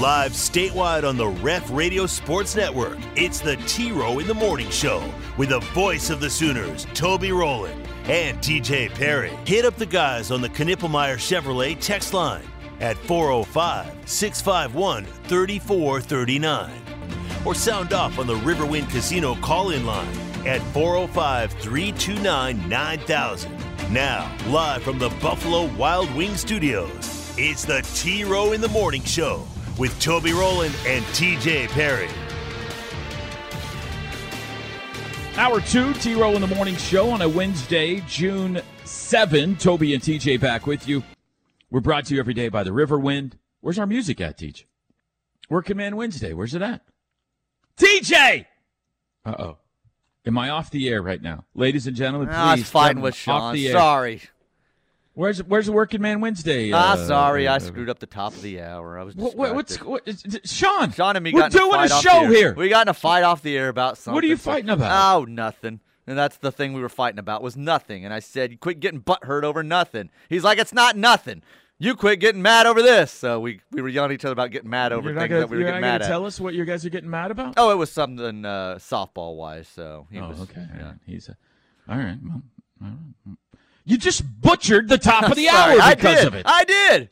Live statewide on the Ref Radio Sports Network, it's the T Row in the Morning Show with the voice of the Sooners, Toby Rowland and TJ Perry. Hit up the guys on the Knippelmeyer Chevrolet text line at 405 651 3439 or sound off on the Riverwind Casino call in line at 405 329 9000. Now, live from the Buffalo Wild Wing Studios, it's the T Row in the Morning Show with Toby Rowland and TJ Perry. Hour two, T Row in the Morning Show on a Wednesday, June 7. Toby and TJ back with you. We're brought to you every day by the Riverwind. Where's our music at, Teach? Working Man Wednesday. Where's it at? TJ! Uh oh. Am I off the air right now? Ladies and gentlemen, please. I was fighting gentlemen, with off Sean. the air. Sorry. Where's Where's the Working Man Wednesday? ah, uh, sorry. I screwed up the top of the hour. I was What, what, what's distracted. what, is- is- Sean? Sean and me we're got doing a, a show here. We got in a fight off the air about something. What are you so- fighting about? Oh, nothing. And that's the thing we were fighting about was nothing. And I said, "You quit getting butt hurt over nothing." He's like, "It's not nothing. You quit getting mad over this." So we we were yelling at each other about getting mad over You're things gonna, that we were getting mad at. tell us what you guys are getting mad about? Oh, it was something uh, softball wise. So he Oh, was. okay. Yeah. He's a, all right. Well, all right. You just butchered the top of the Sorry, hour I because did. of it. I did.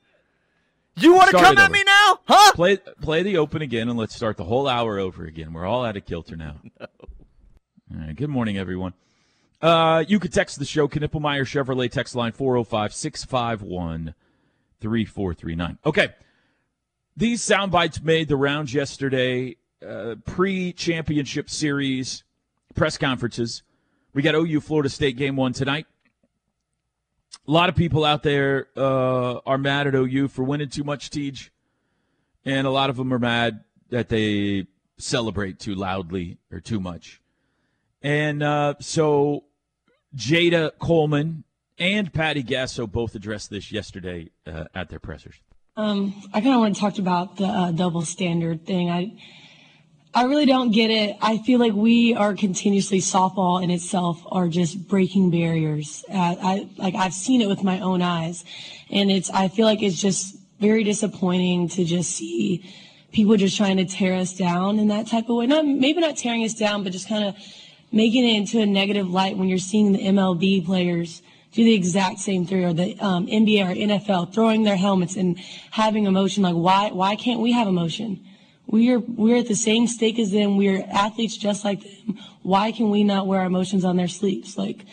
You want to come at over. me now, huh? Play play the open again and let's start the whole hour over again. We're all out of kilter now. All right. Good morning, everyone. Uh, you could text the show, Knippelmeyer Chevrolet text line 405 651 3439. Okay. These sound bites made the rounds yesterday, uh, pre championship series press conferences. We got OU Florida State game one tonight. A lot of people out there uh, are mad at OU for winning too much, Teej. And a lot of them are mad that they celebrate too loudly or too much. And uh, so Jayda Coleman and Patty Gasso both addressed this yesterday uh, at their pressers. Um, I kind of want to talk about the uh, double standard thing. I, I really don't get it. I feel like we are continuously softball in itself are just breaking barriers. Uh, I like I've seen it with my own eyes, and it's I feel like it's just very disappointing to just see people just trying to tear us down in that type of way. Not maybe not tearing us down, but just kind of making it into a negative light when you're seeing the MLB players do the exact same thing, or the um, NBA or NFL throwing their helmets and having emotion. Like why why can't we have emotion? We're we're at the same stake as them. We're athletes just like them. Why can we not wear our emotions on their sleeves? Like,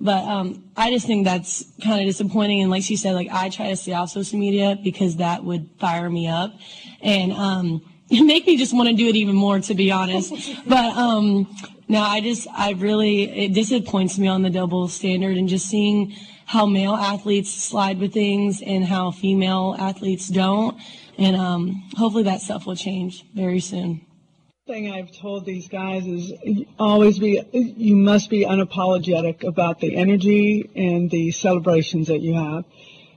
but um, I just think that's kind of disappointing. And like she said, like I try to stay off social media because that would fire me up, and um, make me just want to do it even more, to be honest. But um, no, I just I really it disappoints me on the double standard and just seeing how male athletes slide with things and how female athletes don't. And um, hopefully that stuff will change very soon. thing I've told these guys is always be you must be unapologetic about the energy and the celebrations that you have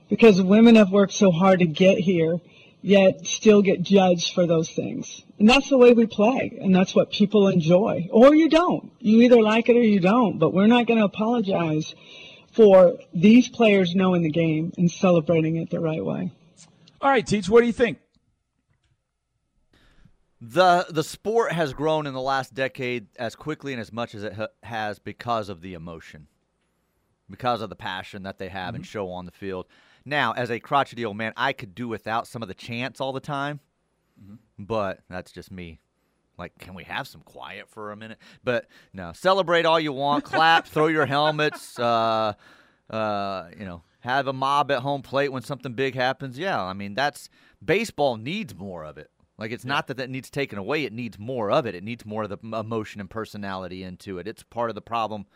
because women have worked so hard to get here yet still get judged for those things. And that's the way we play and that's what people enjoy. Or you don't. You either like it or you don't, but we're not going to apologize for these players knowing the game and celebrating it the right way. All right, Teach, what do you think? The the sport has grown in the last decade as quickly and as much as it ha- has because of the emotion, because of the passion that they have and show on the field. Now, as a crotchety old man, I could do without some of the chants all the time, but that's just me. Like, can we have some quiet for a minute? But no, celebrate all you want, clap, throw your helmets, uh, uh, you know, have a mob at home plate when something big happens. Yeah, I mean that's baseball needs more of it. Like it's not that that needs taken away; it needs more of it. It needs more of the emotion and personality into it. It's part of the problem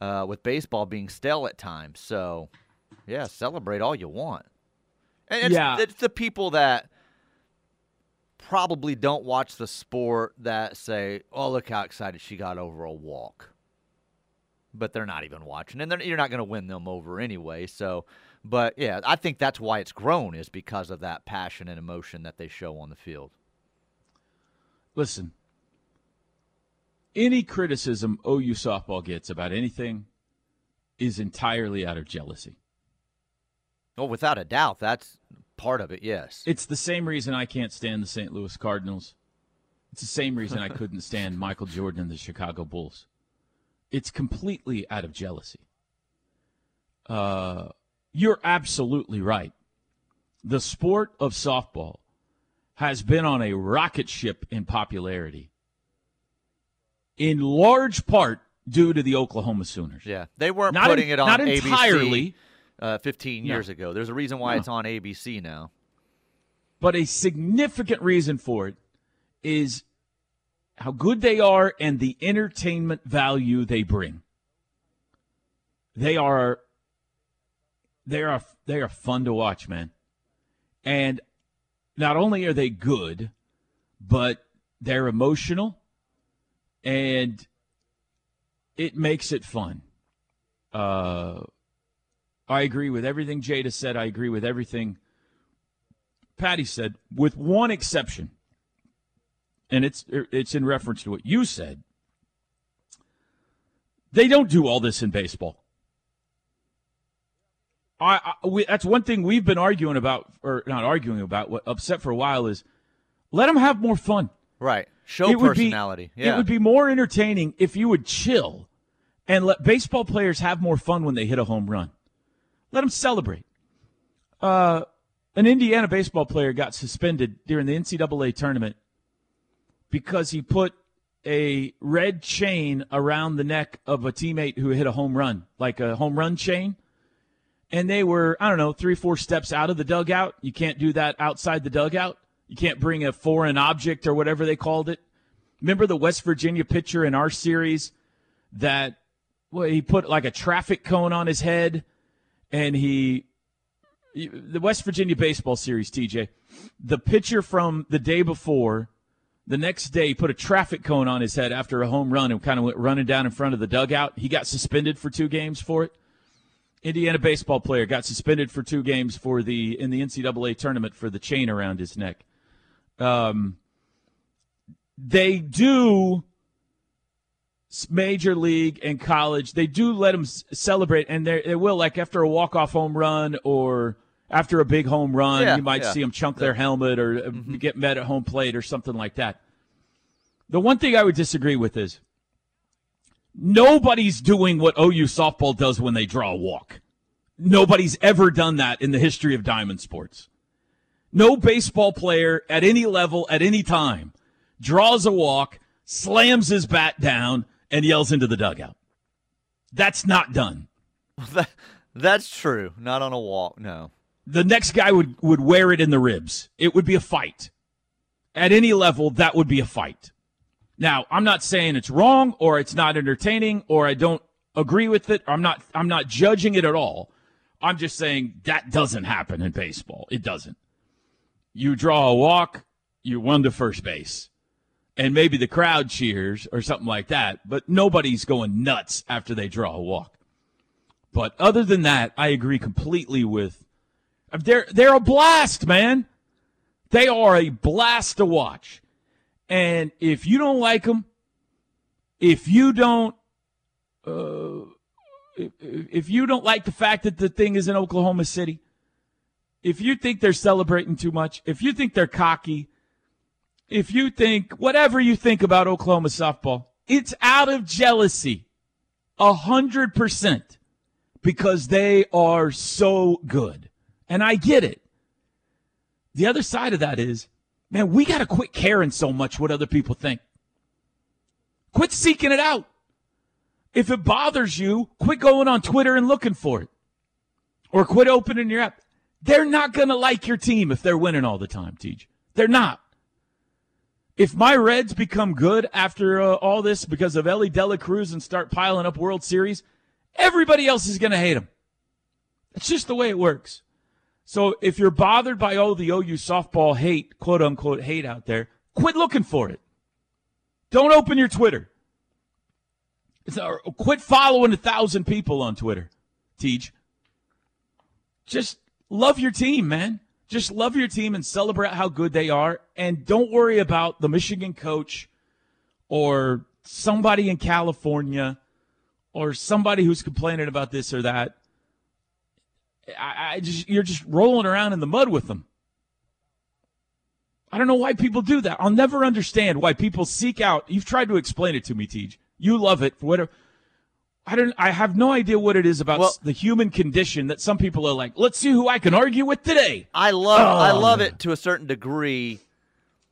uh, with baseball being stale at times. So, yeah, celebrate all you want. And it's, Yeah. it's the people that probably don't watch the sport that say, "Oh, look how excited she got over a walk," but they're not even watching, and you're not going to win them over anyway. So, but yeah, I think that's why it's grown is because of that passion and emotion that they show on the field. Listen, any criticism OU softball gets about anything is entirely out of jealousy. Well, without a doubt, that's part of it. Yes, It's the same reason I can't stand the St. Louis Cardinals. It's the same reason I couldn't stand Michael Jordan and the Chicago Bulls. It's completely out of jealousy. Uh, you're absolutely right. The sport of softball has been on a rocket ship in popularity, in large part due to the Oklahoma Sooners. yeah. They weren't Not putting en- it on not ABC entirely. uh, 15 No. years ago. There's a reason why No. it's on ABC now. but a significant reason for it is how good they are and the entertainment value they bring. They are they are they are fun to watch, man. And not only are they good, but they're emotional and it makes it fun. Uh I agree with everything Jayda said. I agree with everything Patty said, with one exception, and it's it's in reference to what you said. They don't do all this in baseball. I, I we, that's one thing we've been arguing about, or not arguing about. What upset for a while is let them have more fun. Right. Show It would be- personality. yeah. It would be more entertaining if you would chill and let baseball players have more fun when they hit a home run. Let them celebrate. Uh, an Indiana baseball player got suspended during the NCAA tournament because he put a red chain around the neck of a teammate who hit a home run, like a home run chain. And they were, I don't know, three, four steps out of the dugout. You can't do that outside the dugout. You can't bring a foreign object or whatever they called it. Remember the West Virginia pitcher in our series that well, he put like a traffic cone on his head and he the West Virginia baseball series, TJ, the pitcher from the day before, the next day, he put a traffic cone on his head after a home run and kind of went running down in front of the dugout. He got suspended for two games for it. Indiana baseball player got suspended for two games for the in the NCAA tournament for the chain around his neck. Um, they do major league and college they do let them celebrate and they they will like after a walk off home run or after a big home run Yeah, you might yeah. see them chunk their helmet or uh get met at home plate or something like that the one thing i would disagree with is nobody's doing what ou softball does when they draw a walk nobody's ever done that in the history of diamond sports no baseball player at any level at any time draws a walk, slams his bat down, and yells into the dugout. That's not done. That- That's true. Not on a walk. No. The next guy would, would wear it in the ribs. It would be a fight. At any level, that would be a fight. Now, I'm not saying it's wrong or it's not entertaining or I don't agree with it. I'm not I'm not judging it at all. I'm just saying that doesn't happen in baseball. It doesn't. You draw a walk, you run to first base. And maybe the crowd cheers or something like that, but nobody's going nuts after they draw a walk. But other than that, I agree completely with they're they're a blast, man. They are a blast to watch. And if you don't like them, if you don't, uh, if, if you don't like the fact that the thing is in Oklahoma City, if you think they're celebrating too much, if you think they're cocky, if you think whatever you think about Oklahoma softball, it's out of jealousy, a hundred percent, because they are so good, and I get it. The other side of that is, man, we got to quit caring so much what other people think. Quit seeking it out. If it bothers you, quit going on Twitter and looking for it. Or quit opening your app. They're not going to like your team if they're winning all the time, Teach. They're not. If my Reds become good after uh, all this because of Elly De La Cruz and start piling up World Series, everybody else is going to hate them. It's just the way it works. So if you're bothered by oh the OU softball hate, quote unquote hate out there, quit looking for it. Don't open your Twitter. Quit following a thousand people on Twitter, Teach. Just love your team, man. Just love your team and celebrate how good they are. And don't worry about the Michigan coach or somebody in California or somebody who's complaining about this or that. I, I just you're just rolling around in the mud with them. I don't know why people do that. I'll never understand why people seek out. You've tried to explain it to me, Tej. You love it for whatever. I don't. I have no idea what it is about Well- the human condition that some people are like. Let's see who I can argue with today. I love oh, I Oh, love it to a certain degree.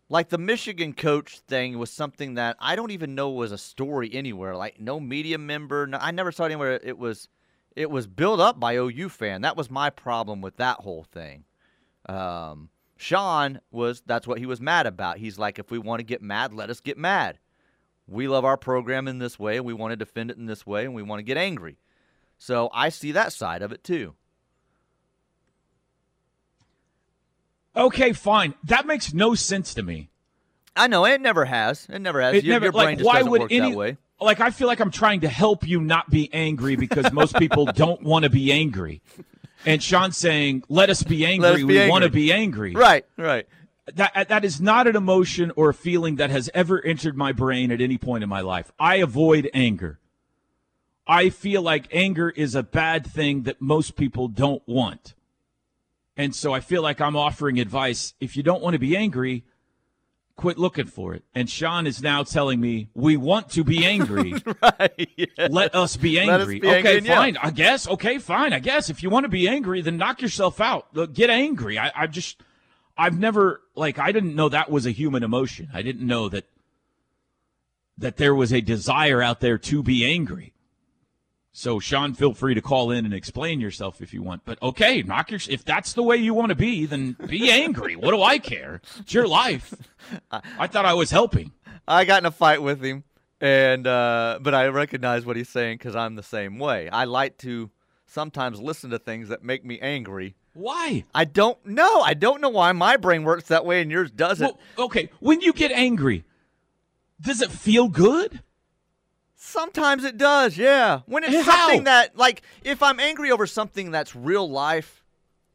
Like the Michigan coach thing was something that I don't even know was a story anywhere. Like no media member, no, I never saw it anywhere. It was it was built up by OU fan. That was my problem with that whole thing. Um, Sean was that's what he was mad about. He's like, if we want to get mad, let us get mad. We love our program in this way, and we want to defend it in this way, and we want to get angry. So I see that side of it too. Okay, fine. That makes no sense to me. I know it never has. It never has. It your, never your brain like just why doesn't would work any that way. Like I feel like I'm trying to help you not be angry because most people don't want to be angry. And Sean's saying, "Let us be angry. us be we want to be angry." Right, right. That uh, that is not an emotion or a feeling that has ever entered my brain at any point in my life. I avoid anger. I feel like anger is a bad thing that most people don't want. And so I feel like I'm offering advice. If you don't want to be angry, quit looking for it. And Sean is now telling me we want to be angry. right. yeah. Let us be Let us angry. be okay, angry, and yeah. fine. I guess. Okay, fine. I guess if you want to be angry, then knock yourself out. Look, Get angry. I, I just, I've never like I didn't know that was a human emotion. I didn't know that that there was a desire out there to be angry. So Sean, feel free to call in and explain yourself if you want. But okay, knock your. If that's the way you want to be, then be angry. what do I care? It's your life. I thought I was helping. I got in a fight with him, and uh, but I recognize what he's saying because I'm the same way. I like to sometimes listen to things that make me angry. Why? I don't know. I don't know why my brain works that way and yours doesn't. Well, okay, when you get angry, does it feel good? Sometimes it does, yeah. When it's How? something that, like, if I'm angry over something that's real life,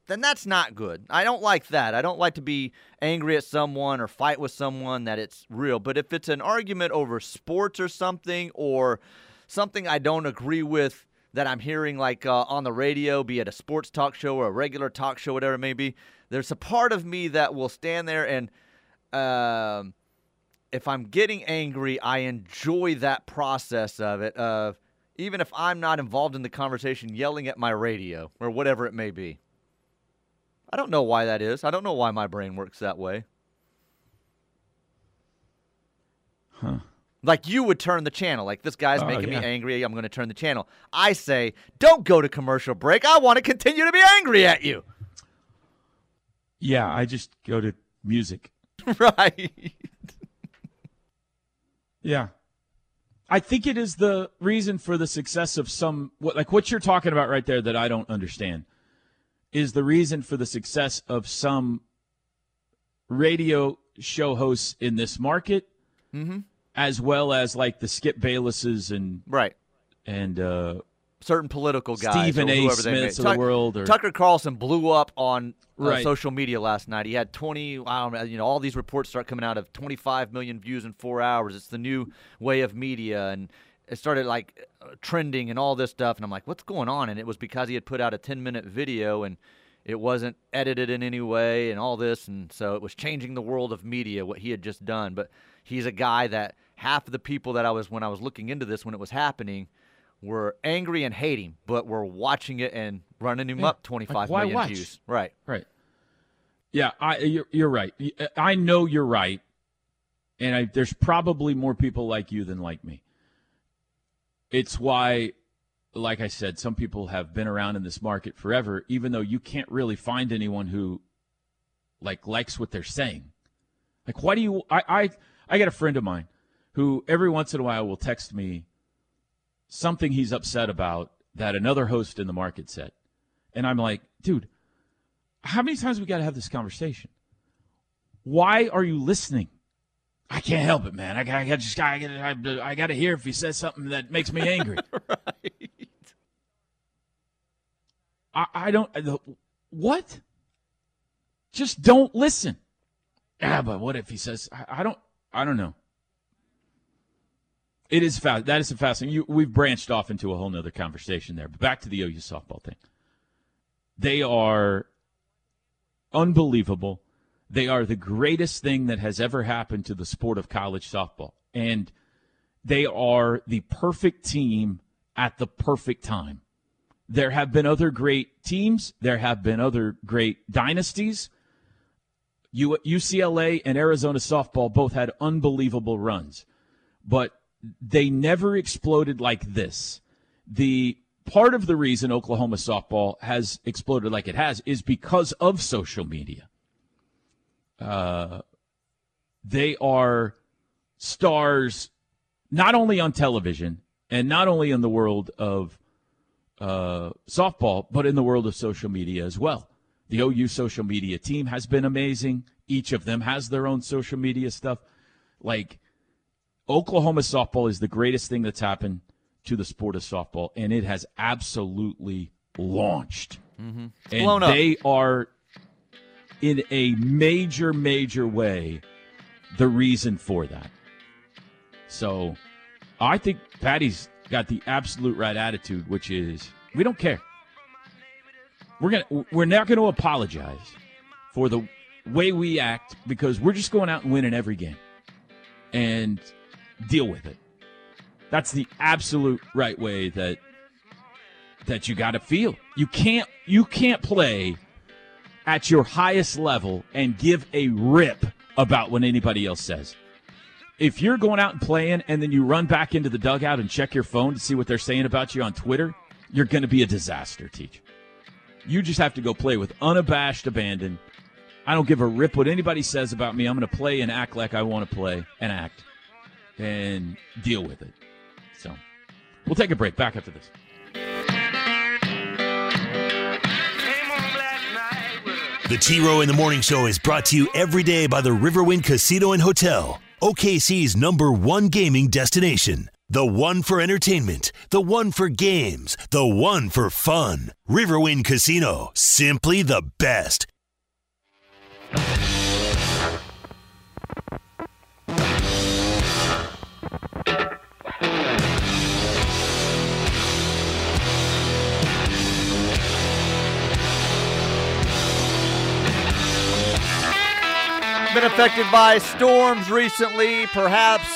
then that's not good. I don't like that. I don't like to be angry at someone or fight with someone that it's real. But if it's an argument over sports or something, or something I don't agree with that I'm hearing, like uh, on the radio, be it a sports talk show or a regular talk show, whatever it may be, there's a part of me that will stand there and. Um, if I'm getting angry, I enjoy that process of it. Of even if I'm not involved in the conversation, yelling at my radio or whatever it may be. I don't know why that is. I don't know why my brain works that way. Huh. Like you would turn the channel. Like this guy's Oh, making yeah. me angry. I'm going to turn the channel. I say, don't go to commercial break. I want to continue to be angry at you. Yeah, I just go to music. right. Yeah. I think it is the reason for the success of some what like what you're talking about right there that I don't understand is the reason for the success of some radio show hosts in this market Mhm. as well as like the Skip Baylesses and Right. and uh Certain political guys. Stephen or A. whoever they may- Smiths of the world or Tucker Carlson blew up on uh, Right. social media last night. He had 20, I don't know, you know, all these reports start coming out of 25 million views in four hours. It's the new way of media. And it started like uh, trending and all this stuff. And I'm like, what's going on? And it was because he had put out a 10 minute video and it wasn't edited in any way and all this. And so it was changing the world of media, what he had just done. But he's a guy that half of the people that I was, when I was looking into this, when it was happening, were angry and hating, but were watching it and running him Yeah. up 25 Like, million watch? views. Right. Right. Yeah, I you're, you're right. Uh, I know you're right, and I, there's probably more people like you than like me. It's why, like I said, some people have been around in this market forever, even though you can't really find anyone who, like, likes what they're saying. Like, why do you? I I I got a friend of mine who every once in a while will text me something he's upset about that another host in the market said, and I'm like, dude how many times we got to have this conversation? Why are you listening? I can't help it, man. I got, I got just, I got, I, I got to hear if he says something that makes me angry. I, I don't. the- What? Just don't listen. Yeah, but what if he says? I, I don't. I don't know. It is fast. That is fascinating. You, we've branched off into a whole nother conversation there. But back to the OU softball thing They are unbelievable. They are the greatest thing that has ever happened to the sport of college softball. And they are the perfect team at the perfect time. There have been other great teams, there have been other great dynasties. UCLA and Arizona softball both had unbelievable runs, but they never exploded like this. The part of the reason Oklahoma softball has exploded like it has is because of social media. Uh, they are stars not only on television and not only in the world of uh, softball, but in the world of social media as well. The OU social media team has been amazing. Each of them has their own social media stuff. Like Oklahoma softball is the greatest thing that's happened to the sport of softball, and it has absolutely launched. Mm-hmm. And they are, in a major, major way, the reason for that. So I think Patty's got the absolute right attitude, which is we don't care. We're gonna we're not going to apologize for the way we act because we're just going out and winning every game and deal with it. That's the absolute right way that that you got to feel. You can't you can't play at your highest level and give a rip about what anybody else says. If you're going out and playing and then you run back into the dugout and check your phone to see what they're saying about you on Twitter, you're going to be a disaster, teach. You just have to go play with unabashed abandon. I don't give a rip what anybody says about me. I'm going to play and act like I want to play and act and deal with it. So we'll take a break. Back after this. The T Row in the Morning Show is brought to you every day by the Riverwind Casino and Hotel, OKC's number one gaming destination. The one for entertainment, the one for games, the one for fun. Riverwind Casino, simply the best. Been affected by storms recently. Perhaps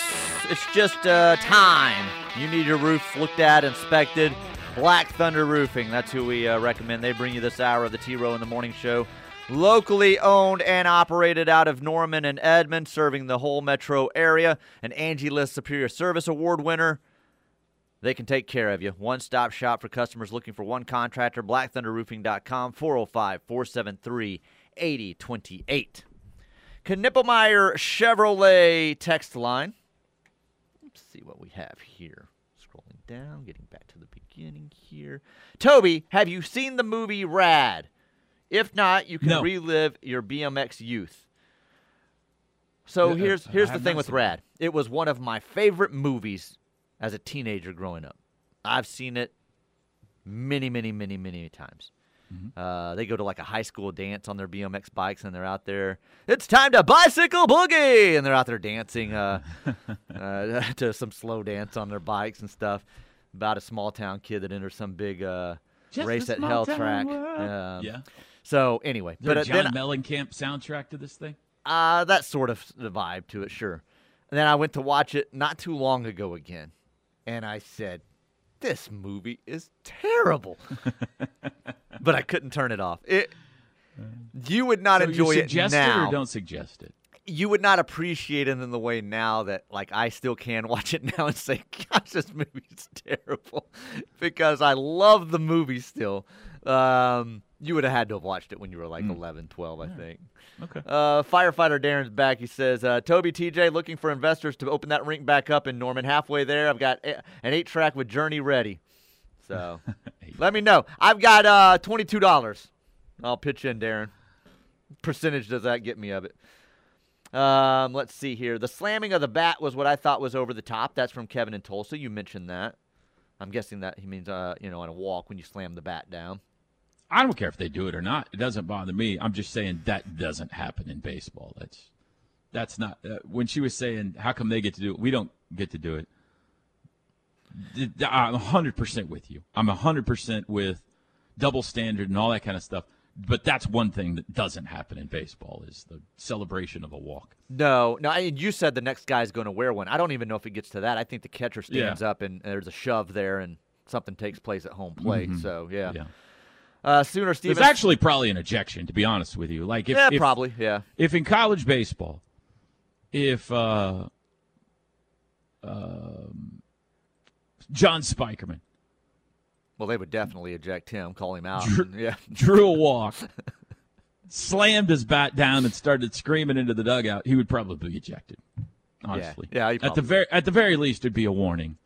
it's just uh, time. You need your roof looked at, inspected. Black Thunder Roofing. That's who we uh, recommend. They bring you this hour of the T Row in the Morning Show. Locally owned and operated out of Norman and Edmond, serving the whole metro area. An Angie List Superior Service Award winner. They can take care of you. One stop shop for customers looking for one contractor. BlackThunderRoofing.com, 405 473 8028. Knippelmeyer Chevrolet text line. Let's see what we have here. Scrolling down, getting back to the beginning here. Toby, have you seen the movie Rad? If not, you can No. relive your BMX youth. So here's here's the thing with Rad. It was one of my favorite movies as a teenager growing up. I've seen it many, many, many, many times. Mm-hmm. Uh, they go to like a high school dance on their BMX bikes, and they're out there. It's time to bicycle boogie, and they're out there dancing uh, uh, to some slow dance on their bikes and stuff. About a small town kid that enters some big uh, race at hell track. Um, Yeah. So anyway, Is there but a John then Mellencamp soundtrack to this thing? uh, that's sort of the vibe to it, sure. And then I went to watch it not too long ago again, and I said, "This movie is terrible," but I couldn't turn it off. It, you would not so enjoy you it now. it or don't suggest it? You would not appreciate it in the way now that, like, I still can watch it now and say, "Gosh, this movie is terrible," because I love the movie still. Um, you would have had to have watched it when you were like 11, 12, I think. Okay. Uh, firefighter Darren's back. He says, uh, Toby TJ looking for investors to open that rink back up in Norman. Halfway there, I've got a- an eight track with Journey ready. So let me know. I've got uh, $22. I'll pitch in, Darren. Percentage does that get me of it? Um, let's see here. The slamming of the bat was what I thought was over the top. That's from Kevin in Tulsa. You mentioned that. I'm guessing that he means, uh, you know, on a walk when you slam the bat down. I don't care if they do it or not. It doesn't bother me. I'm just saying that doesn't happen in baseball. That's that's not. Uh, when she was saying, "How come they get to do it? We don't get to do it." I'm 100 percent with you. I'm 100 percent with double standard and all that kind of stuff. But that's one thing that doesn't happen in baseball is the celebration of a walk. No, no. I, you said the next guy's going to wear one. I don't even know if it gets to that. I think the catcher stands Yeah. up and there's a shove there, and something takes place at home plate. So yeah, Yeah. Uh, Sooner It's actually probably an ejection, to be honest with you. Like if, yeah, if probably yeah. if in college baseball, if uh, um, John Spikerman Well, they would definitely eject him, call him out. Drew- and- yeah, drew a walk, slammed his bat down, and started screaming into the dugout, he would probably be ejected. Honestly, Yeah, he at the very at the very least, it'd be a warning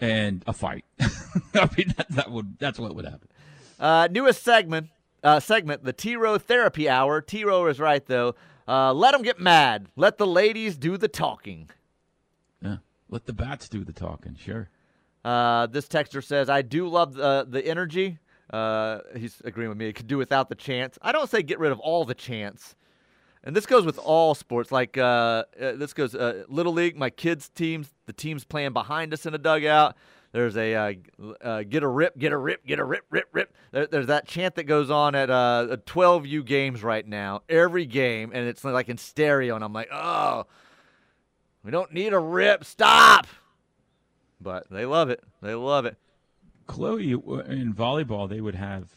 and a fight. I mean, that, that would that's what would happen. Uh, newest segment, uh, segment, the T Row Therapy Hour. T Row is right though. Uh, let them get mad. Let the ladies do the talking. Yeah, let the bats do the talking. Sure. Uh, this texter says, "I do love the the energy." Uh, he's agreeing with me. It could do without the chance. I don't say get rid of all the chance. And this goes with all sports. Like uh, uh, this goes uh, little league. My kids' teams, the teams playing behind us in a dugout. There's a uh, uh, get a rip, get a rip, get a rip, rip, rip. There, there's that chant that goes on at uh, 12U games right now, every game, and it's like in stereo. And I'm like, oh, we don't need a rip. Stop. But they love it. They love it. Chloe, in volleyball, they would have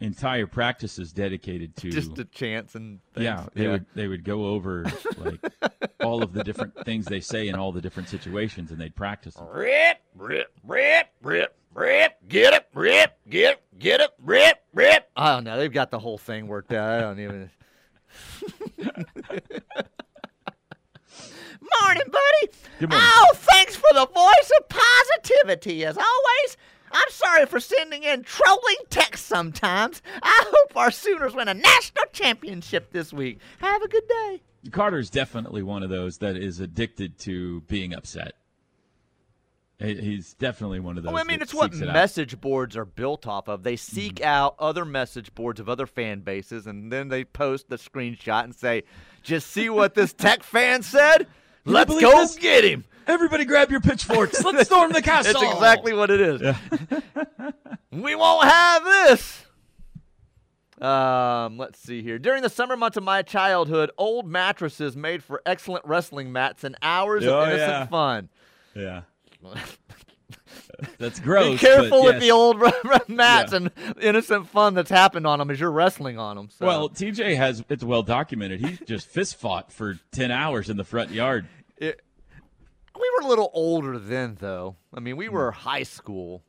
entire practices dedicated to Just a chance and things. yeah, they would they would go over like all of the different things they say in all the different situations, and they'd practice. Them. Rip, rip, rip, rip, rip, get it, rip, get get it, rip, rip. Oh, I don't know. They've got the whole thing worked out. I don't even. Morning, buddy. Good morning. Oh, thanks for the voice of positivity as always. I'm sorry for sending in trolling texts sometimes. I hope our Sooners win a national championship this week. Have a good day. Carter's definitely one of those that is addicted to being upset. He's definitely one of those. Well, I mean, it's what it out. message boards are built off of. They seek Mm-hmm. out other message boards of other fan bases, and then they post the screenshot and say, "Just see what this tech fan said. you Let's go this? get him." Everybody, grab your pitchforks. Let's storm the castle. That's exactly what it is. we won't have this. Um, let's see here. During the summer months of my childhood, old mattresses made for excellent wrestling mats and hours Oh, of innocent yeah. fun. Yeah. That's gross. Be careful with the old mats Yeah. and innocent fun that's happened on them as you're wrestling on them. So. Well, TJ has it's well documented. He just fist fought for ten hours in the front yard. It, we were a little older then, though. I mean, we were high school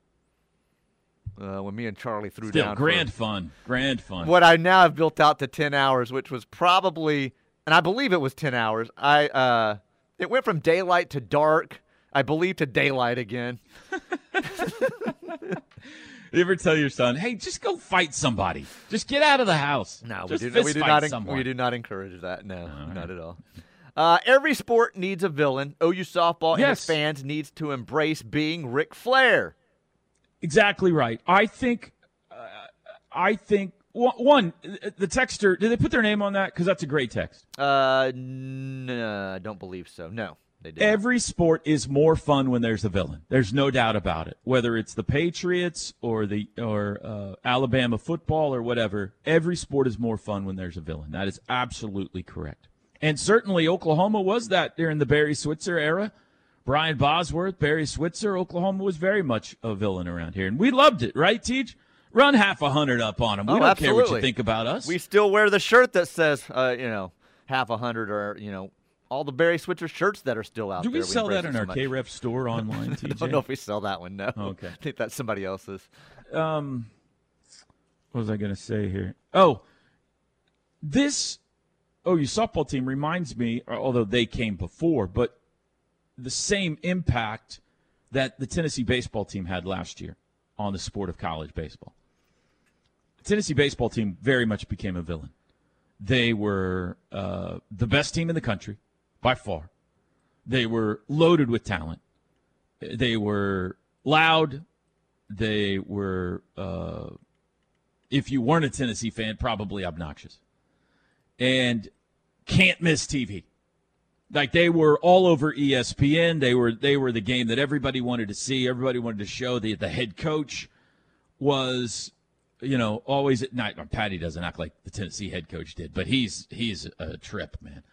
uh, when me and Charlie threw Still, down. grand fun, grand fun. what I now have built out to ten hours, which was probably, and I believe it was ten hours. I uh, it went from daylight to dark. I believe to daylight again. You ever tell your son, "Hey, just go fight somebody. Just get out of the house." No, just we do, we do not. en- someone." we do not encourage that. No, not at all. Uh, every sport needs a villain. OU softball and its Yes. fans needs to embrace being Ric Flair. Exactly right. I think. Uh, I think one. The texter. Did they put their name on that? Because that's a great text. Uh, no, I don't believe so. No, they did. Every sport is more fun when there's a villain. There's no doubt about it. Whether it's the Patriots or the or uh, Alabama football or whatever, every sport is more fun when there's a villain. That is absolutely correct. And certainly Oklahoma was that during the Barry Switzer era. Brian Bosworth, Barry Switzer, Oklahoma was very much a villain around here, and we loved it, right, Teach? Run half a hundred up on them. We Oh, don't care what you think about us. We still wear the shirt that says, uh, you know, half a hundred or you know, all the Barry Switzer shirts that are still out there. Do there. we sell embrace that in our much. KREF store online, I don't know if we sell that one. No. Okay. I think that's somebody else's. um what was I going to say here? Oh, this Oh, OU softball team reminds me, although they came before, but the same impact that the Tennessee baseball team had last year on the sport of college baseball. The Tennessee baseball team very much became a villain. They were uh, the best team in the country by far. They were loaded with talent. They were loud. They were, uh, if you weren't a Tennessee fan, probably obnoxious. And can't miss TV. Like they were all over ESPN. They were they were the game that everybody wanted to see. Everybody wanted to show. The the head coach was you know, always at night. Patty doesn't act like the Tennessee head coach did, but he's he's a trip, man.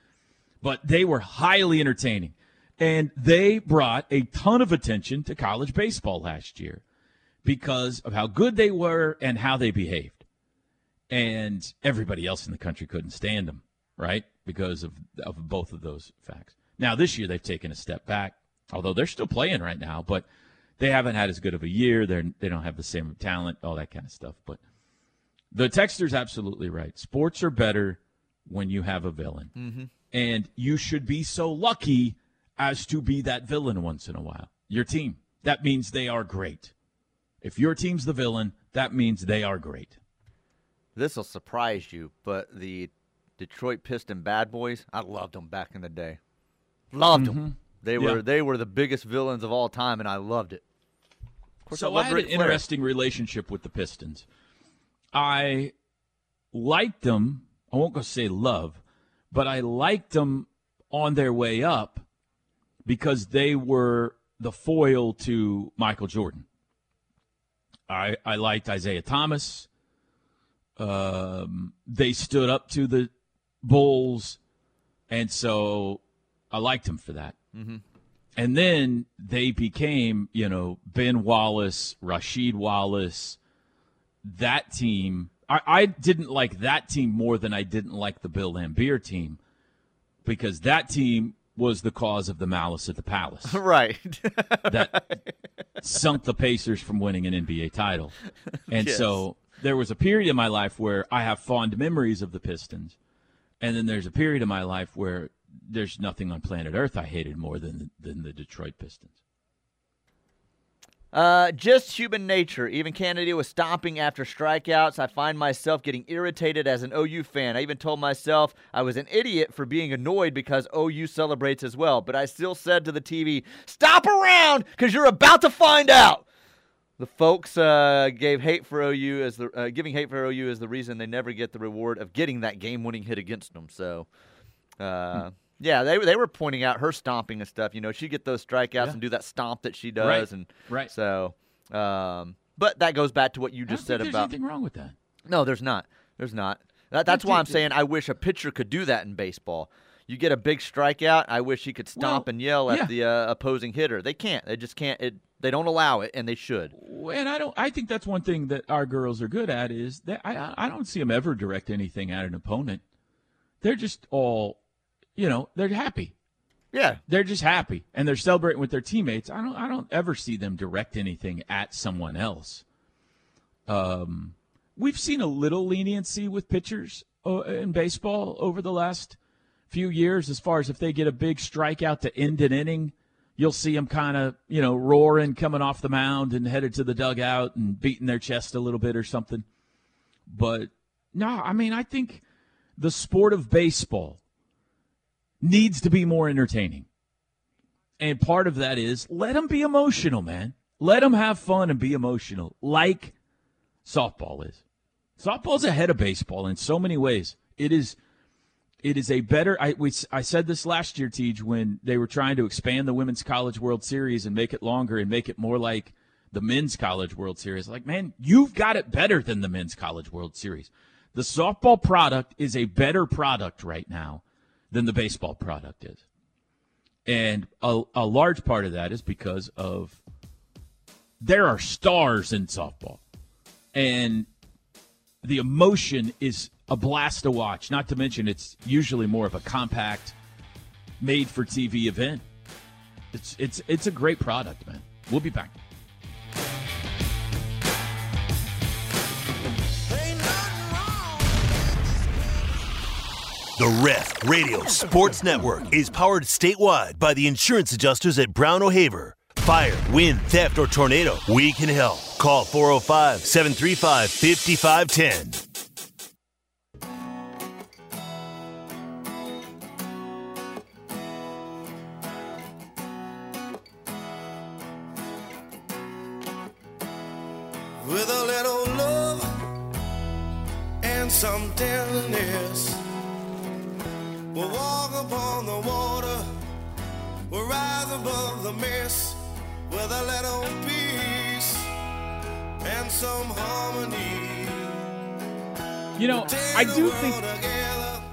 But they were highly entertaining, and they brought a ton of attention to college baseball last year because of how good they were and how they behaved. And everybody else in the country couldn't stand them, right? Because of of both of those facts. Now this year they've taken a step back, although they're still playing right now, but they haven't had as good of a year. They're they don't have the same talent, all that kind of stuff. But the texter's absolutely right. Sports are better when you have a villain, mm-hmm. and you should be so lucky as to be that villain once in a while. Your team. That means they are great. If your team's the villain, that means they are great. This will surprise you, but the Detroit Piston Bad Boys, I loved them back in the day. Loved mm-hmm. them. They were yeah. they were the biggest villains of all time, and I loved it. So I, I had Ric an Flair. interesting relationship with the Pistons. I liked them. I won't go say love, but I liked them on their way up because they were the foil to Michael Jordan. I I liked Isiah Thomas. Um, they stood up to the Bulls, and so I liked him for that. Mm-hmm. And then they became, you know, Ben Wallace, Rasheed Wallace, that team. I, I didn't like that team more than I didn't like the Bill Laimbeer team because that team was the cause of the malice at the palace. Right. that sunk the Pacers from winning an NBA title. And yes. so there was a period in my life where I have fond memories of the Pistons. And then there's a period of my life where there's nothing on planet Earth I hated more than than the Detroit Pistons. Uh, just human nature. Even Kennedy was stomping after strikeouts. I find myself getting irritated as an OU fan. I even told myself I was an idiot for being annoyed because OU celebrates as well. But I still said to the TV, "Stop around, because you're about to find out." The folks uh, gave hate for OU as the uh, giving hate for OU is the reason they never get the reward of getting that game-winning hit against them. So, uh, hmm. Yeah, they they were pointing out her stomping and stuff. You know, she get those strikeouts yeah. and do that stomp that she does, right. and right. So, um, but that goes back to what you just said there's about. Anything wrong with that? No, there's not. There's not. That, that's why I'm saying I wish a pitcher could do that in baseball. You get a big strikeout. I wish he could stomp well, and yell at yeah. the uh, opposing hitter. They can't. They just can't. It, they don't allow it, and they should. And I don't. I think that's one thing that our girls are good at is that I I don't see them ever direct anything at an opponent. They're just all, you know, they're happy. Yeah, they're just happy and they're celebrating with their teammates. I don't I don't ever see them direct anything at someone else. Um, we've seen a little leniency with pitchers uh, in baseball over the last few years, as far as if they get a big strikeout to end an inning, you'll see them kind of you know roaring, coming off the mound and headed to the dugout and beating their chest a little bit or something. But no, I mean I think the sport of baseball needs to be more entertaining. And part of that is let them be emotional, man. Let them have fun and be emotional, like softball is. Softball's ahead of baseball in so many ways. It is, it is a better. I we, I said this last year, Tej, when they were trying to expand the Women's College World Series and make it longer and make it more like the Men's College World Series. Like, man, you've got it better than the Men's College World Series. The softball product is a better product right now than the baseball product is. And a, a large part of that is because of there are stars in softball. And the emotion is a blast to watch. Not to mention, it's usually more of a compact, made for TV event. It's it's it's a great product, man. We'll be back. The Ref Radio Sports Network is powered statewide by the insurance adjusters at Brown O'Haver. Fire, wind, theft, or tornado, we can help. Call 405 735 5510.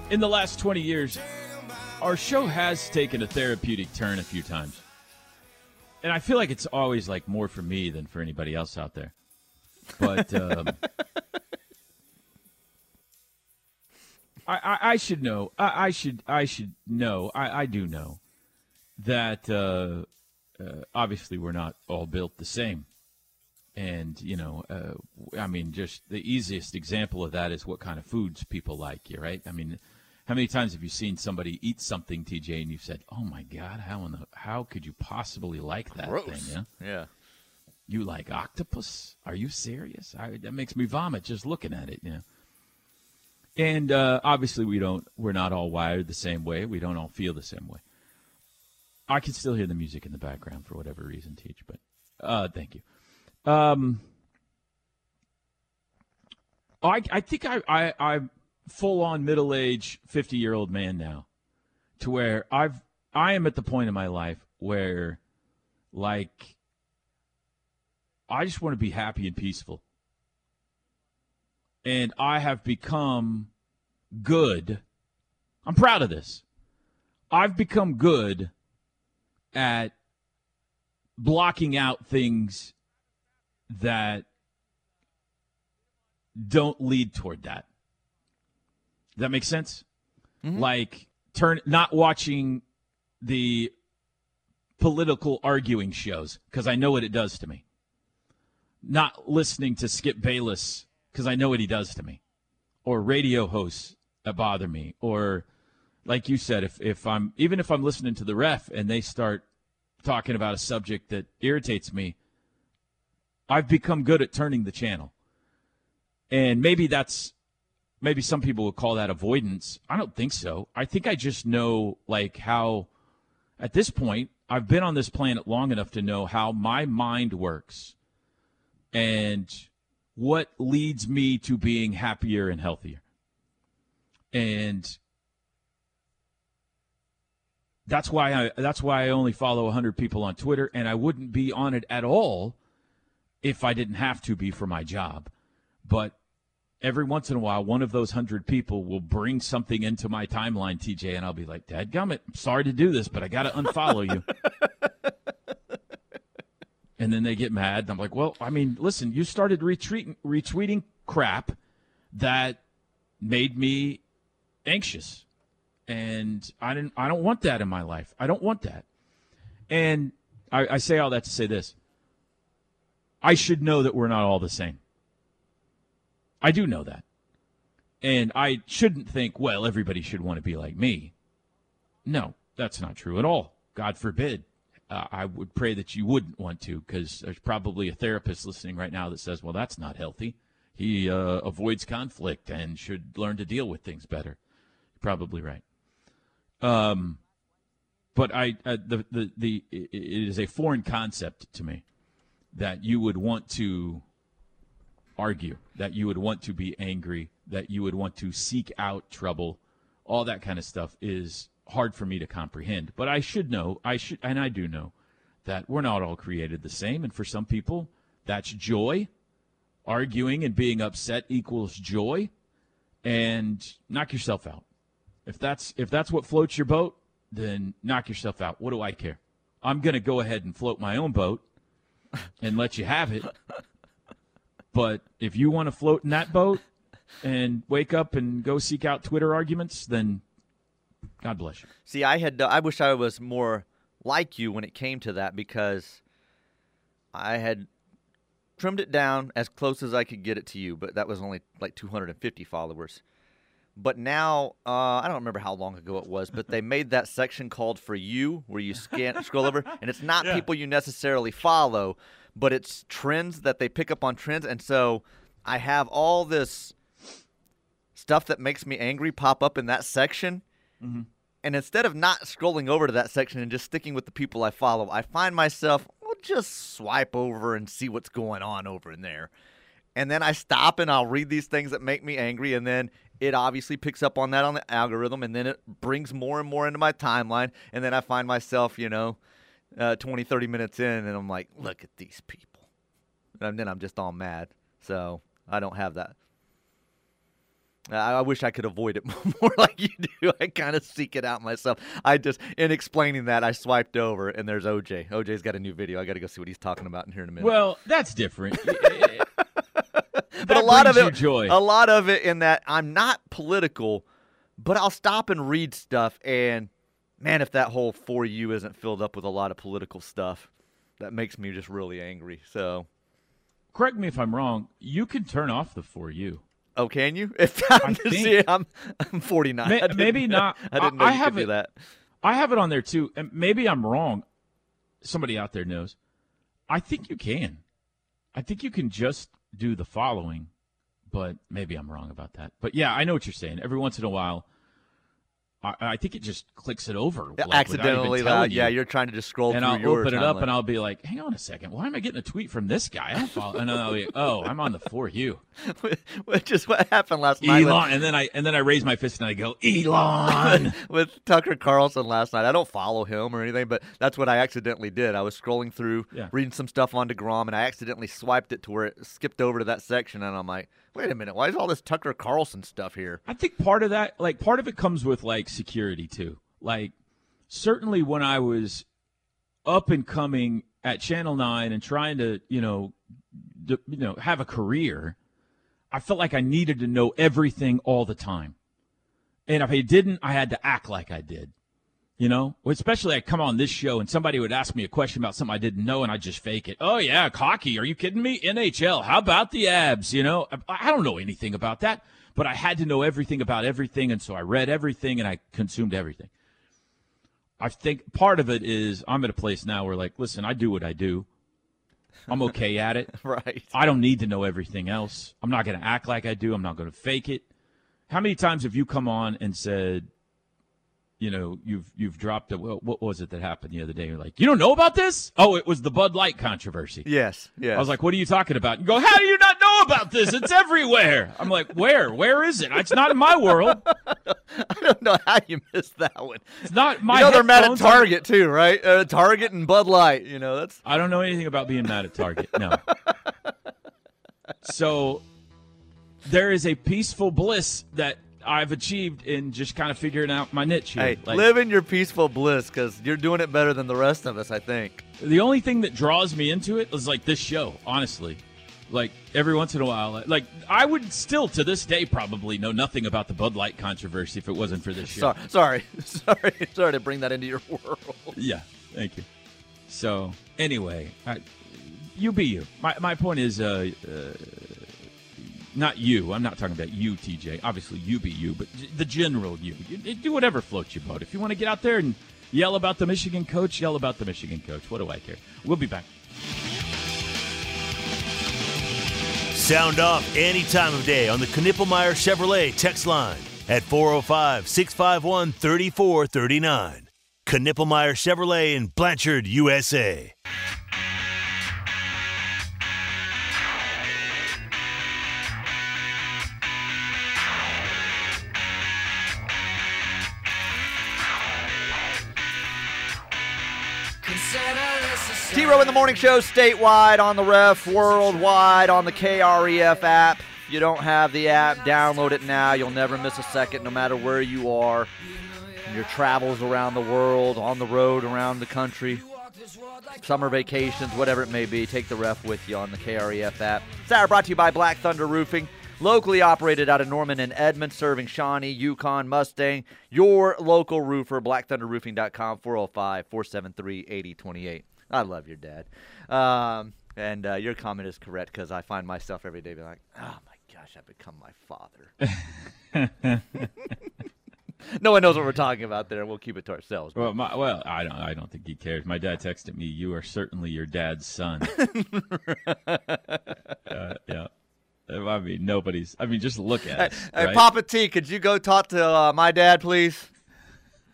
In the last 20 years, our show has taken a therapeutic turn a few times. And I feel like it's always like more for me than for anybody else out there. But um, I, I, I should know. I, I should. I should know. I, I do know that uh, uh, obviously we're not all built the same. And you know, uh, I mean, just the easiest example of that is what kind of foods people like. You right? I mean, how many times have you seen somebody eat something, TJ, and you've said, "Oh my God, how in the how could you possibly like that Gross. thing?" Yeah, Yeah. you like octopus? Are you serious? I, that makes me vomit just looking at it. You know. And uh, obviously, we don't. We're not all wired the same way. We don't all feel the same way. I can still hear the music in the background for whatever reason, Teach. But uh, thank you. Um, I I think I I I'm full on middle age fifty year old man now, to where I've I am at the point in my life where, like, I just want to be happy and peaceful, and I have become good. I'm proud of this. I've become good at blocking out things that don't lead toward that. Does that make sense? Mm-hmm. Like turn not watching the political arguing shows because I know what it does to me. Not listening to Skip Bayless because I know what he does to me, or radio hosts that bother me, or like you said, if if I'm even if I'm listening to the ref and they start talking about a subject that irritates me, I've become good at turning the channel. And maybe that's maybe some people would call that avoidance. I don't think so. I think I just know like how at this point I've been on this planet long enough to know how my mind works and what leads me to being happier and healthier. And that's why I that's why I only follow 100 people on Twitter and I wouldn't be on it at all if I didn't have to be for my job. But every once in a while, one of those 100 people will bring something into my timeline, TJ, and I'll be like, Dad gummit, sorry to do this, but I got to unfollow you. and then they get mad. And I'm like, well, I mean, listen, you started retweeting, retweeting crap that made me anxious. And I didn't I don't want that in my life. I don't want that. And I, I say all that to say this. I should know that we're not all the same. I do know that. And I shouldn't think, well, everybody should want to be like me. No, that's not true at all. God forbid. Uh, I would pray that you wouldn't want to because there's probably a therapist listening right now that says, well, that's not healthy. He uh, avoids conflict and should learn to deal with things better. You're probably right. Um, but I, uh, the, the, the, it it is a foreign concept to me that you would want to argue, that you would want to be angry, that you would want to seek out trouble, all that kind of stuff is hard for me to comprehend. But I should know, I should, and I do know that we're not all created the same. And for some people, that's joy. Arguing and being upset equals joy. And knock yourself out. If that's if that's what floats your boat, then knock yourself out. What do I care? I'm going to go ahead and float my own boat and let you have it. But if you want to float in that boat and wake up and go seek out Twitter arguments, then God bless you. See, I had I wish I was more like you when it came to that because I had trimmed it down as close as I could get it to you, but that was only like 250 followers. But now uh, I don't remember how long ago it was, but they made that section called "For You," where you scan scroll over, and it's not people you necessarily follow, but it's trends that they pick up on trends, and so I have all this stuff that makes me angry pop up in that section. Mm-hmm. And instead of not scrolling over to that section and just sticking with the people I follow, I find myself, well, just swipe over and see what's going on over in there. And then I stop and I'll read these things that make me angry. And then it obviously picks up on that on the algorithm. And then it brings more and more into my timeline. And then I find myself, you know, uh, 20, 30 minutes in, and I'm like, look at these people. And then I'm just all mad. So I don't have that. I, I wish I could avoid it more like you do. I kind of seek it out myself. I just, in explaining that, I swiped over and there's OJ. OJ's got a new video. I got to go see what he's talking about in here in a minute. Well, that's different. but a lot of it, joy. a lot of it in that I'm not political, but I'll stop and read stuff. And man, if that whole for you isn't filled up with a lot of political stuff, that makes me just really angry. So, Correct me if I'm wrong. You can turn off the for you. oh, can you? If I'm I see, I'm, I'm 49. May- maybe not. I didn't know I you have could do it- that. I have it on there too, and maybe I'm wrong. Somebody out there knows. I think you can. I think you can just do the following, but maybe I'm wrong about that. But yeah, I know what you're saying. Every once in a while, I, I think it just clicks it over like, Accidentally. Yeah, you. you're trying to just scroll through. and I'll open it up and I'll be like, "Hang on a second, why am I getting a tweet from this guy?" I don't follow. and I'll be, "Oh, I'm on the for you, which is what happened last night. with- Elon." And then I and then I raise my fist and I go, "Elon." with Tucker Carlson last night. I don't follow him or anything, but that's what I accidentally did. I was scrolling through, Yeah. reading some stuff on DeGrom, and I accidentally swiped it to where it skipped over to that section, and I'm like, wait a minute, why is all this Tucker Carlson stuff here? I think part of that, like part of it comes with like security too. Like certainly when I was up and coming at Channel 9 and trying to, you know, d- you know, have a career, I felt like I needed to know everything all the time. And if I didn't, I had to act like I did. You know, especially I come on this show and somebody would ask me a question about something I didn't know and I just fake it. Oh yeah, hockey. Are you kidding me? NHL. How about the abs? You know, I don't know anything about that, but I had to know everything about everything, and so I read everything and I consumed everything. I think part of it is I'm at a place now where like, listen, I do what I do. I'm okay at it. Right. I don't need to know everything else. I'm not going to act like I do. I'm not going to fake it. How many times have you come on and said, you know, you've you've dropped a what what was it that happened the other day? You're like, you don't know about this? Oh, it was the Bud Light controversy. Yes, yes. I was like, what are you talking about? You go, how do you not know about this? It's everywhere. I'm like, where? Where is it? It's not in my world. I don't know how you missed that one. It's not my. you know they're mad at. Target too, right? Uh, Target and Bud Light. You know that's I don't know anything about being mad at Target. No. so there is a peaceful bliss that I've achieved in just kind of figuring out my niche here. hey, Like, live in your peaceful bliss because you're doing it better than the rest of us. I think. the only thing that draws me into it is like this show, honestly. Like every once in a while, like I would still to this day probably know nothing about the Bud Light controversy if it wasn't for this show. Sorry, sorry, sorry, sorry to bring that into your world. Yeah, thank you. So anyway, I, you be you. My my point is, uh, uh, not you. I'm not talking about you, TJ. Obviously, you be you, but the general you. you. you Do whatever floats your boat. If you want to get out there and yell about the Michigan coach, yell about the Michigan coach. What do I care? We'll be back. Sound off any time of day on the Knippelmeyer Chevrolet text line at 405 651 3439. Knippelmeyer Chevrolet in Blanchard, USA. Row in the Morning Show statewide on the ref, worldwide on the KREF app. If you don't have the app, download it now. You'll never miss a second, no matter where you are. Your travels around the world, on the road, around the country, summer vacations, whatever it may be, take the ref with you on the KREF app. Hour brought to you by Black Thunder Roofing. Locally operated out of Norman and Edmond, serving Shawnee, Yukon, Mustang. Your local roofer, blackthunderroofing.com, 405 473 8028. I love your dad. Um, and uh, your comment is correct because I find myself every day being like, oh my gosh, I've become my father. no one knows what we're talking about there. We'll keep it to ourselves. Well, my, well, I don't. I don't think he cares. My dad texted me, "You are certainly your dad's son." uh, yeah. I mean, nobody's. I mean, just look at Hey, us. hey, right? Papa T, could you go talk to uh, my dad, please?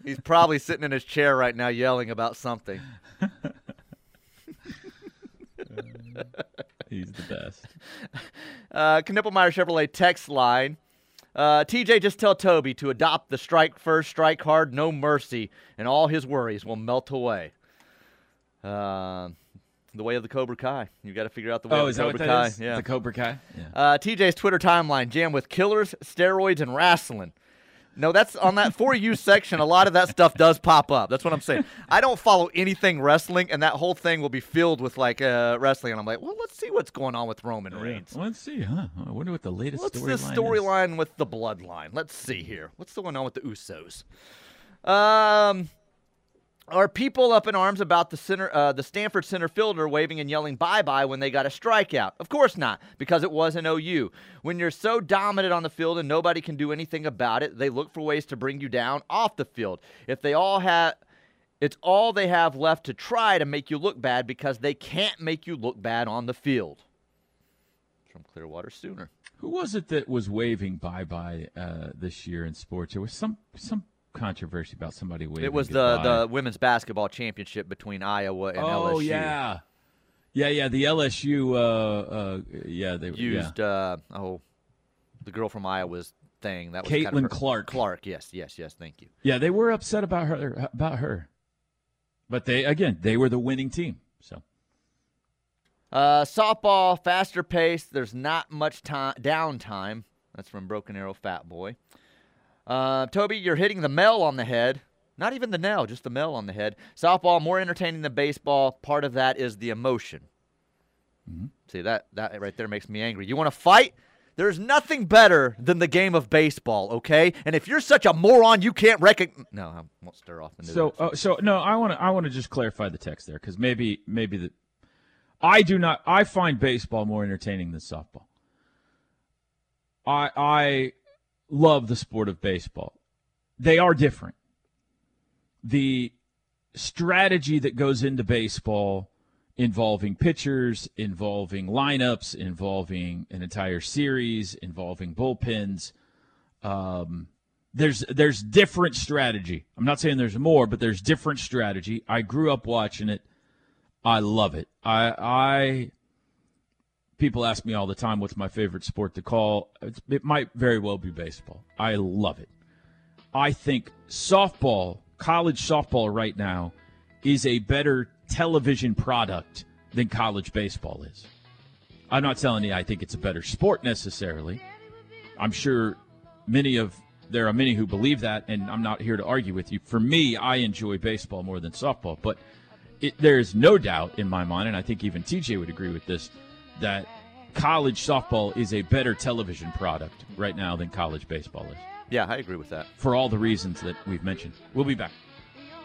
He's probably sitting in his chair right now yelling about something. He's the best. Uh, Knippelmeyer Chevrolet text line. Uh, TJ, just tell Toby to adopt the strike first, strike hard, no mercy, and all his worries will melt away. Uh, the way of the Cobra Kai. You got to figure out the way Oh, of the Cobra Kai. Yeah. The Cobra Kai? Yeah. Uh, TJ's Twitter timeline jammed with killers, steroids, and wrestling. No, that's on that for you section. A lot of that stuff does pop up. That's what I'm saying. I don't follow anything wrestling, and that whole thing will be filled with like uh, wrestling. And I'm like, well, let's see what's going on with Roman Reigns. Well, let's see, huh? I wonder what the latest What's the storyline with the bloodline? Let's see here. What's going on with the Usos? Um, are people up in arms about the center, uh, the Stanford center fielder waving and yelling "bye bye" when they got a strikeout? Of course not, because it was an OU. When you're so dominant on the field and nobody can do anything about it, they look for ways to bring you down off the field. If they all have, it's all they have left to try to make you look bad because they can't make you look bad on the field. From Clearwater Sooner. Who was it that was waving bye bye uh, this year in sports? There was some some controversy about somebody waving. It was the, goodbye. the women's basketball championship between Iowa and oh LSU. Oh yeah, yeah yeah. The LSU, uh, uh, yeah, they Used yeah. uh oh the girl from Iowa's thing. That was kind of Caitlin Clark. Clark, yes, yes, yes, thank you. yeah, they were upset about her about her, but they again they were the winning team. So Uh softball, faster pace, there's not much time downtime. That's from Broken Arrow Fat Boy. Uh, Toby, you're hitting the mel on the head. Not even the nail, just the mel on the head. Softball more entertaining than baseball. Part of that is the emotion. See that that right there makes me angry. You want to fight? There's nothing better than the game of baseball, okay? And if you're such a moron, you can't recognize. No, I won't stir off into so uh, so no, I want to I want to just clarify the text there because maybe maybe the I do not I find baseball more entertaining than softball. I I love the sport of baseball. They are different. The strategy that goes into baseball involving pitchers, involving lineups, involving an entire series, involving bullpens. Um, there's there's different strategy. I'm not saying there's more, but there's different strategy. I grew up watching it. I love it. I I people ask me all the time what's my favorite sport to call. It might very well be baseball. I love it. I think softball, college softball right now is a better television product than college baseball is. I'm not telling you I think it's a better sport necessarily. I'm sure many of there are many who believe that, and I'm not here to argue with you. For me, I enjoy baseball more than softball, but it, there is no doubt in my mind, and I think even TJ would agree with this, that college softball is a better television product right now than college baseball is, yeah, I agree with that. for all the reasons that we've mentioned. We'll be back.